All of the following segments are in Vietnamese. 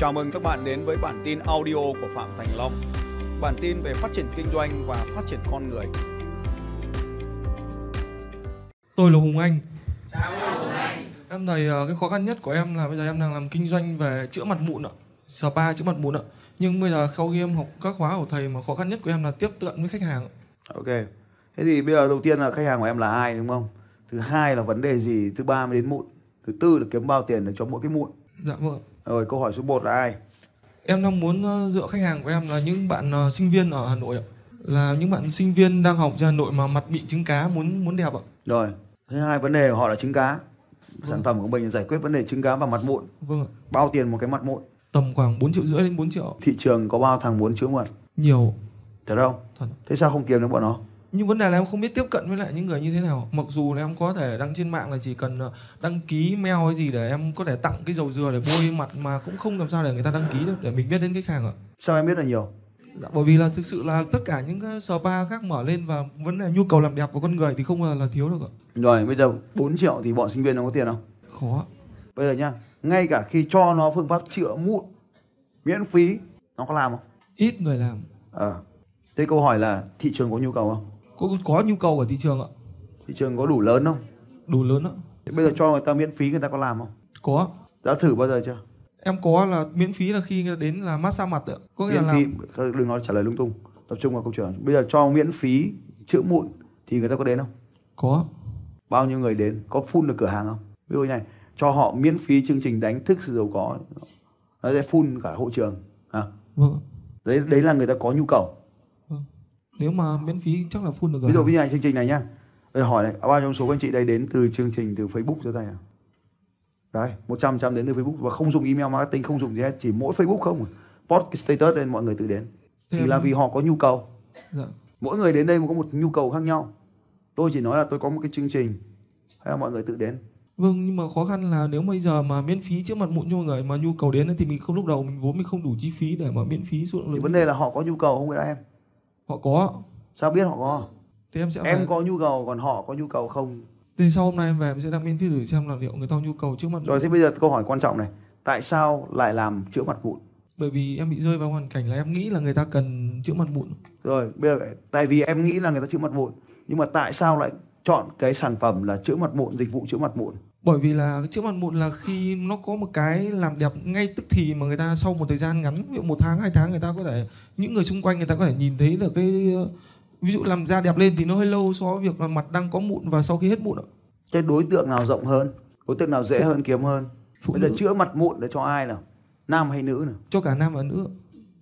Chào mừng các bạn đến với bản tin audio của Phạm Thành Long. Bản tin về phát triển kinh doanh và phát triển con người. Tôi là Hùng Anh. Em thấy ờ, cái khó khăn nhất của em là bây giờ em đang làm kinh doanh về chữa mặt mụn ạ. Spa chữa mặt mụn ạ. Nhưng bây giờ sau khi em học các khóa của thầy mà khó khăn nhất của em là tiếp cận với khách hàng. Ok. Thế thì bây giờ đầu tiên là khách hàng của em là ai đúng không? Thứ hai là vấn đề gì? Thứ ba mới đến mụn. Thứ tư là kiếm bao tiền để cho mỗi cái mụn. Dạ vâng. Rồi câu hỏi số 1 là ai? Em đang muốn ờ, dựa khách hàng của em là những bạn ờ, sinh viên ở Hà Nội ạ. Là những bạn sinh viên đang học trên Hà Nội mà mặt bị trứng cá muốn muốn đẹp ạ. Rồi. Thứ hai vấn đề của họ là trứng cá. Sản phẩm của mình giải quyết vấn đề trứng cá và mặt mụn. Vâng ạ. Bao tiền một cái mặt mụn? Tầm khoảng 4 triệu rưỡi đến 4 triệu. Thị trường có bao thằng muốn chữa mụn? Nhiều. Thật không? Thật. Thế sao không kiếm được bọn nó? Nhưng vấn đề là em không biết tiếp cận với lại những người như thế nào. Mặc dù là em có thể đăng trên mạng là chỉ cần ờ, đăng ký mail hay gì để em có thể tặng cái dầu dừa để bôi mặt mà cũng không làm sao để người ta đăng ký được để mình biết đến khách hàng ạ. Sao em biết là nhiều? Dạ, bởi vì là thực sự là tất cả những spa khác mở lên và vấn đề nhu cầu làm đẹp của con người thì không giờ là thiếu được ạ. Rồi bây giờ 4 triệu thì bọn sinh viên nó có tiền không? Khó. Bây giờ nhá, ngay cả khi cho nó phương pháp chữa mụn miễn phí, nó có làm không? Ít người làm. Ờ. Thế câu hỏi là thị trường có nhu cầu không? Có có nhu cầu ở thị trường ạ. Thị trường có đủ lớn không? Đủ lớn ạ. Thế bây giờ cho người ta miễn phí người ta có làm không? Có. Đã thử bao giờ chưa? Em có là miễn phí là khi đến là massage mặt ạ. Có nghĩa Miễn là phí, làm đừng nói trả lời lung tung, tập trung vào câu chuyện. Bây giờ cho miễn phí chữa mụn thì người ta có đến không? có. Bao nhiêu người đến? Có phun được cửa hàng không? Ví dụ này, cho họ miễn phí chương trình đánh thức sự giàu có, nó sẽ phun cả hội trường. À, Vâng. đấy đấy là người ta có nhu cầu. Nếu mà miễn phí chắc là phun được Ví dụ rồi. như này chương trình này nhá. Bây giờ hỏi này, bao nhiêu số các anh chị đây đến từ chương trình từ Facebook cho tay à? Đấy, 100 trăm đến từ Facebook và không dùng email marketing, không dùng gì hết, chỉ mỗi Facebook không. Post cái status lên mọi người tự đến. Thì Em- là vì họ có nhu cầu. Dạ. Mỗi người đến đây có một nhu cầu khác nhau. Tôi chỉ nói là tôi có một cái chương trình hay là mọi người tự đến. Vâng nhưng mà khó khăn là nếu bây giờ mà miễn phí chữa mặt mụn cho mọi người mà nhu cầu đến thì mình không lúc đầu mình vốn mình không đủ chi phí để mà miễn phí số lượng vấn đề là họ có nhu cầu không phải em. Họ có. Sao biết họ có? Thì em sẽ Em về- có nhu cầu còn họ có nhu cầu không? Thì sau hôm nay em về em sẽ đăng miễn phí thử xem là liệu người ta nhu cầu trước mặt Rồi thế bây giờ câu hỏi quan trọng này, tại sao lại làm chữa mặt mụn? bởi vì em bị rơi vào hoàn cảnh là em nghĩ là người ta cần chữa mặt mụn Rồi, bây giờ tại vì em nghĩ là người ta chữa mặt mụn, nhưng mà tại sao lại chọn cái sản phẩm là chữa mặt mụn, dịch vụ chữa mặt mụn? Bởi vì là chữa mặt mụn là khi nó có một cái làm đẹp ngay tức thì mà người ta sau một thời gian ngắn ví dụ một tháng hai tháng người ta có thể những người xung quanh người ta có thể nhìn thấy được cái ví dụ làm da đẹp lên thì nó hơi lâu so với việc là mặt đang có mụn và sau khi hết mụn ạ Cái đối tượng nào rộng hơn? Đối tượng nào dễ hơn kiếm hơn? phụ Bây giờ nữ chữa mặt mụn để cho ai nào? Nam hay nữ nào? cho cả nam và nữ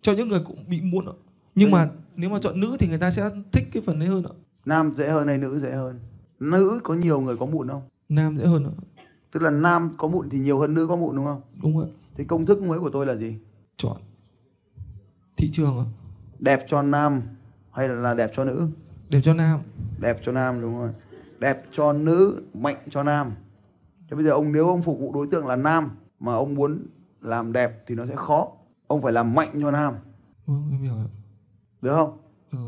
cho những người cũng bị mụn ạ nhưng mà nếu mà chọn nữ thì người ta sẽ thích cái phần đấy hơn ạ Nam dễ hơn hay nữ dễ hơn? Nữ có nhiều người có mụn không? Nam dễ hơn ạ Tức là nam có mụn thì nhiều hơn nữ có mụn đúng không? đúng ạ Thì công thức mới của tôi là gì? chọn thị trường ạ Đẹp cho nam hay là, là đẹp cho nữ? để cho nam Đẹp cho nam đúng rồi. Đẹp cho nữ, mạnh cho nam. Thế bây giờ ông nếu ông phục vụ đối tượng là nam mà ông muốn làm đẹp thì nó sẽ khó. Ông phải làm mạnh cho nam, vâng em hiểu được không? ạ.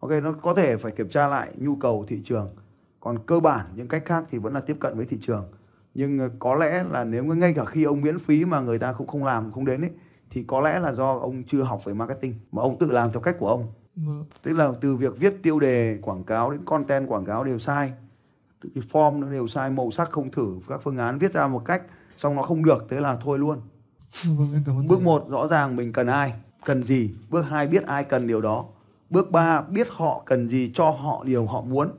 Ok, nó có thể phải kiểm tra lại nhu cầu thị trường. Còn cơ bản những cách khác thì vẫn là tiếp cận với thị trường. Nhưng ờ, có lẽ là nếu ngay cả khi ông miễn phí mà người ta cũng không làm, không đến ấy, thì có lẽ là do ông chưa học về marketing mà ông tự làm theo cách của ông. vâng Tức là từ việc viết tiêu đề quảng cáo đến content quảng cáo đều sai. Từ cái form nó đều sai, màu sắc không thử, các phương án viết ra một cách xong nó không được, thế là thôi luôn. vâng Bước. 1 rõ ràng mình cần ai, cần gì. Bước 2 biết ai cần điều đó. Bước 3 biết họ cần gì cho họ điều họ muốn.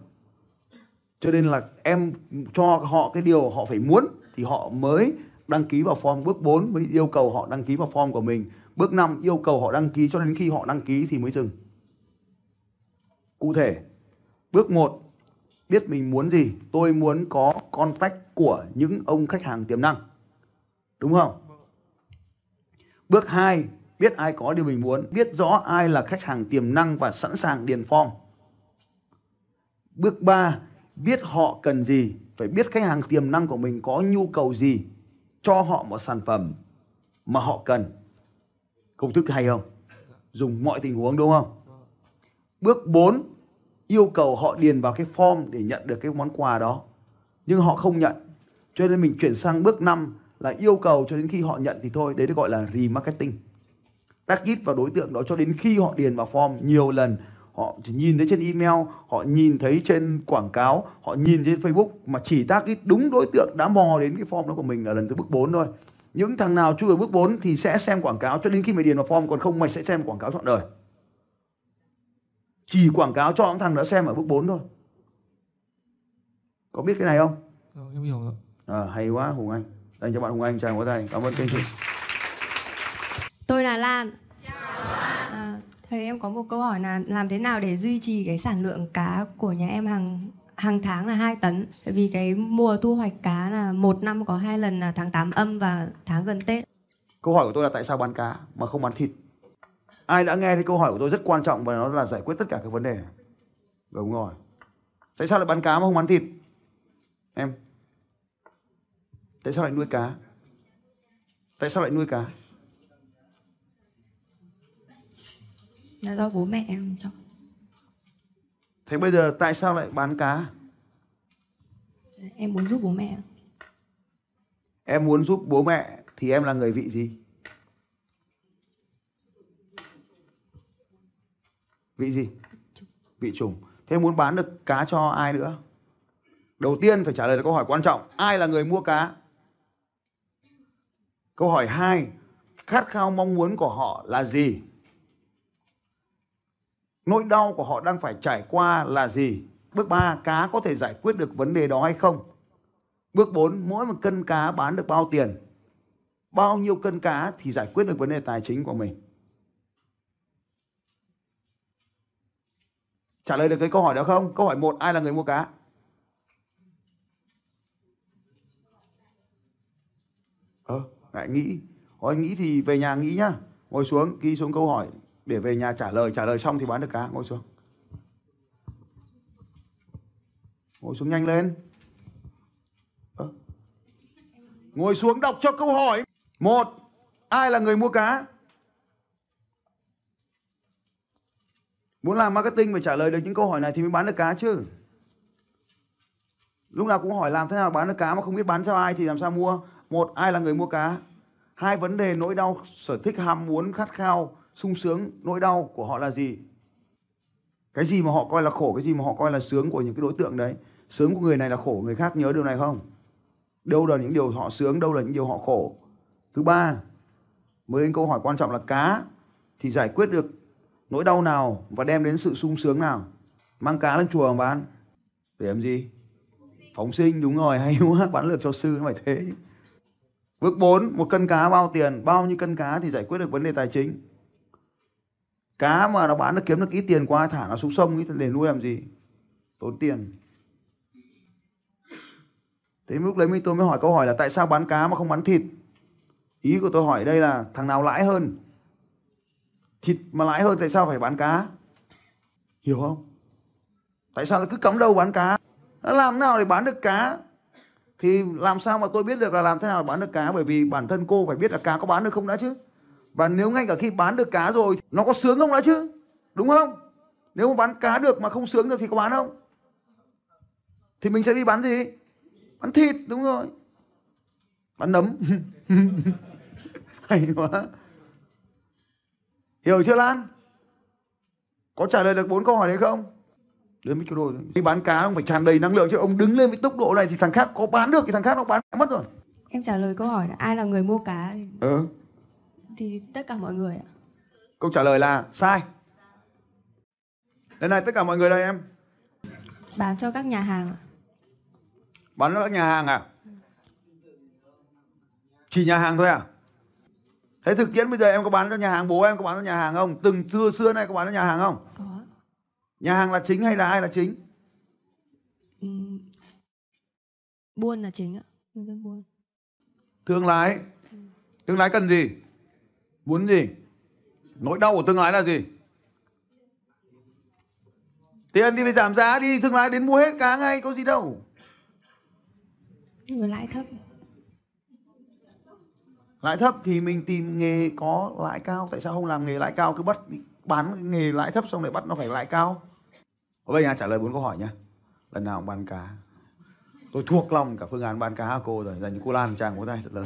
Cho nên là em cho họ cái điều họ phải muốn thì họ mới đăng ký vào form. Bước 4 mới yêu cầu họ đăng ký vào form của mình. Bước 5 yêu cầu họ đăng ký cho đến khi họ đăng ký thì mới dừng. Cụ thể, bước 1 biết mình muốn gì. Tôi muốn có contact của những ông khách hàng tiềm năng. Đúng không? Bước 2, biết ai có điều mình muốn, biết rõ ai là khách hàng tiềm năng và sẵn sàng điền form. Bước 3, biết họ cần gì, phải biết khách hàng tiềm năng của mình có nhu cầu gì, cho họ một sản phẩm mà họ cần. Công thức hay không? Dùng mọi tình huống đúng không? Bước 4, yêu cầu họ điền vào cái form để nhận được cái món quà đó. Nhưng họ không nhận. Cho nên mình chuyển sang bước 5 là yêu cầu cho đến khi họ nhận thì thôi đấy được gọi là remarketing target vào đối tượng đó cho đến khi họ điền vào form nhiều lần họ chỉ nhìn thấy trên email họ nhìn thấy trên quảng cáo họ nhìn trên facebook mà chỉ target đúng đối tượng đã mò đến cái form đó của mình là lần thứ bước 4 thôi. Những thằng nào chui vào bước 4 thì sẽ xem quảng cáo cho đến khi mày điền vào form còn không mày sẽ xem quảng cáo trọn đời. Chỉ quảng cáo cho những thằng đã xem ở bước 4 thôi. Có biết cái này không? Rồi, em hiểu rồi. à, hay quá hùng anh. Dành cho bạn hùng anh chào có tay. Cảm ơn kênh chị Tôi là Lan. À, thầy em có một câu hỏi là làm thế nào để duy trì cái sản lượng cá của nhà em hàng hàng tháng là 2 tấn. Tại vì cái mùa thu hoạch cá là một năm có hai lần là tháng 8 âm và tháng gần Tết. câu hỏi của tôi là tại sao bán cá mà không bán thịt? Ai đã nghe thấy câu hỏi của tôi rất quan trọng và nó là giải quyết tất cả các vấn đề? Đúng rồi tại sao lại bán cá mà không bán thịt? Em. Tại sao lại nuôi cá? Tại sao lại nuôi cá? Là do bố mẹ em cho. thế bây giờ tại sao lại bán cá? Em muốn giúp bố mẹ. em muốn giúp bố mẹ thì em là người vị gì? Vị gì? Vị trùng thế muốn bán được cá cho ai nữa? Đầu tiên phải trả lời câu hỏi quan trọng. Ai là người mua cá? Câu hỏi hai. Khát khao mong muốn của họ là gì nỗi đau của họ đang phải trải qua là gì bước 3 cá có thể giải quyết được vấn đề đó hay không Bước 4, mỗi một cân cá bán được bao tiền? Bao nhiêu cân cá thì giải quyết được vấn đề tài chính của mình? Trả lời được cái câu hỏi đó không? Câu hỏi 1, ai là người mua cá? Ờ, ngại nghĩ. hỏi nghĩ thì về nhà nghĩ nhá. Ngồi xuống, ghi xuống câu hỏi để về nhà trả lời. Trả lời xong thì bán được cá. Ngồi xuống. Ngồi xuống nhanh lên. Ngồi xuống đọc cho câu hỏi. Một, ai là người mua cá? Muốn làm marketing phải trả lời được những câu hỏi này thì mới bán được cá chứ. Lúc nào cũng hỏi làm thế nào bán được cá mà không biết bán cho ai thì làm sao mua. Một, ai là người mua cá? Hai vấn đề nỗi đau, sở thích, ham muốn, khát khao, sung sướng, nỗi đau của họ là gì? Cái gì mà họ coi là khổ, cái gì mà họ coi là sướng của những cái đối tượng đấy. Sướng của người này là khổ người khác nhớ điều này không? đâu là những điều họ sướng đâu là những điều họ khổ. Thứ ba mới đến câu hỏi quan trọng là cá thì giải quyết được nỗi đau nào và đem đến sự sung sướng nào? Mang cá lên chùa mà bán để làm gì? Phóng sinh đúng rồi hay quá bán lược cho sư nó phải thế. Bước 4 một cân cá bao tiền? Bao nhiêu cân cá thì giải quyết được vấn đề tài chính? Cá mà nó bán được kiếm được ít tiền quá, thả nó xuống sông để nuôi làm gì tốn tiền Thế lúc đấy tôi mới hỏi câu hỏi là tại sao bán cá mà không bán thịt? Ý của tôi hỏi đây là thằng nào lãi hơn? Thịt mà lãi hơn tại sao phải bán cá? Hiểu không? Tại sao nó cứ cắm đầu bán cá? Nó làm nào để bán được cá? Thì làm sao mà tôi biết được là làm thế nào để bán được cá? Bởi vì bản thân cô phải biết là cá có bán được không đã chứ. Và nếu ngay cả khi bán được cá rồi nó có sướng không đã chứ? Đúng không? Nếu mà bán cá được mà không sướng được thì có bán không? Thì mình sẽ đi bán gì? Bán thịt đúng rồi. Bán nấm. Hay quá. Hiểu chưa Lan? Có trả lời được bốn câu hỏi đấy không? Đến micro rồi. Khi bán cá ông phải tràn đầy năng lượng chứ ông đứng lên với tốc độ này thì thằng khác có bán được thì thằng khác nó bán mất rồi. Em trả lời câu hỏi là ai là người mua cá thì, Ừ. thì tất cả mọi người ạ. Câu trả lời là sai. Đây này tất cả mọi người đây em. Bán cho các nhà hàng ạ. Bán cho các nhà hàng à? Chỉ nhà hàng thôi à? Thế thực tiễn bây giờ em có bán cho nhà hàng bố em có bán cho nhà hàng không? Từng xưa xưa nay có bán cho nhà hàng không? Có. Nhà hàng là chính hay là ai là chính? Ừm, buôn là chính ạ. Nhân dân buôn. Thương lái. Thương lái cần gì? Muốn gì? Nỗi đau của thương lái là gì? Tiền thì phải giảm giá đi, thương lái đến mua hết cá ngay, có gì đâu. Mà lãi thấp. Lãi thấp thì mình tìm nghề có lãi cao, tại sao không làm nghề lãi cao cứ bắt bán nghề lãi thấp xong lại bắt nó phải lãi cao? Ở bây giờ trả lời bốn câu hỏi nhá. Lần nào cũng bán cá. tôi thuộc lòng cả phương án bán cá cô rồi dành cho cô Lan chàng có tay thật lớn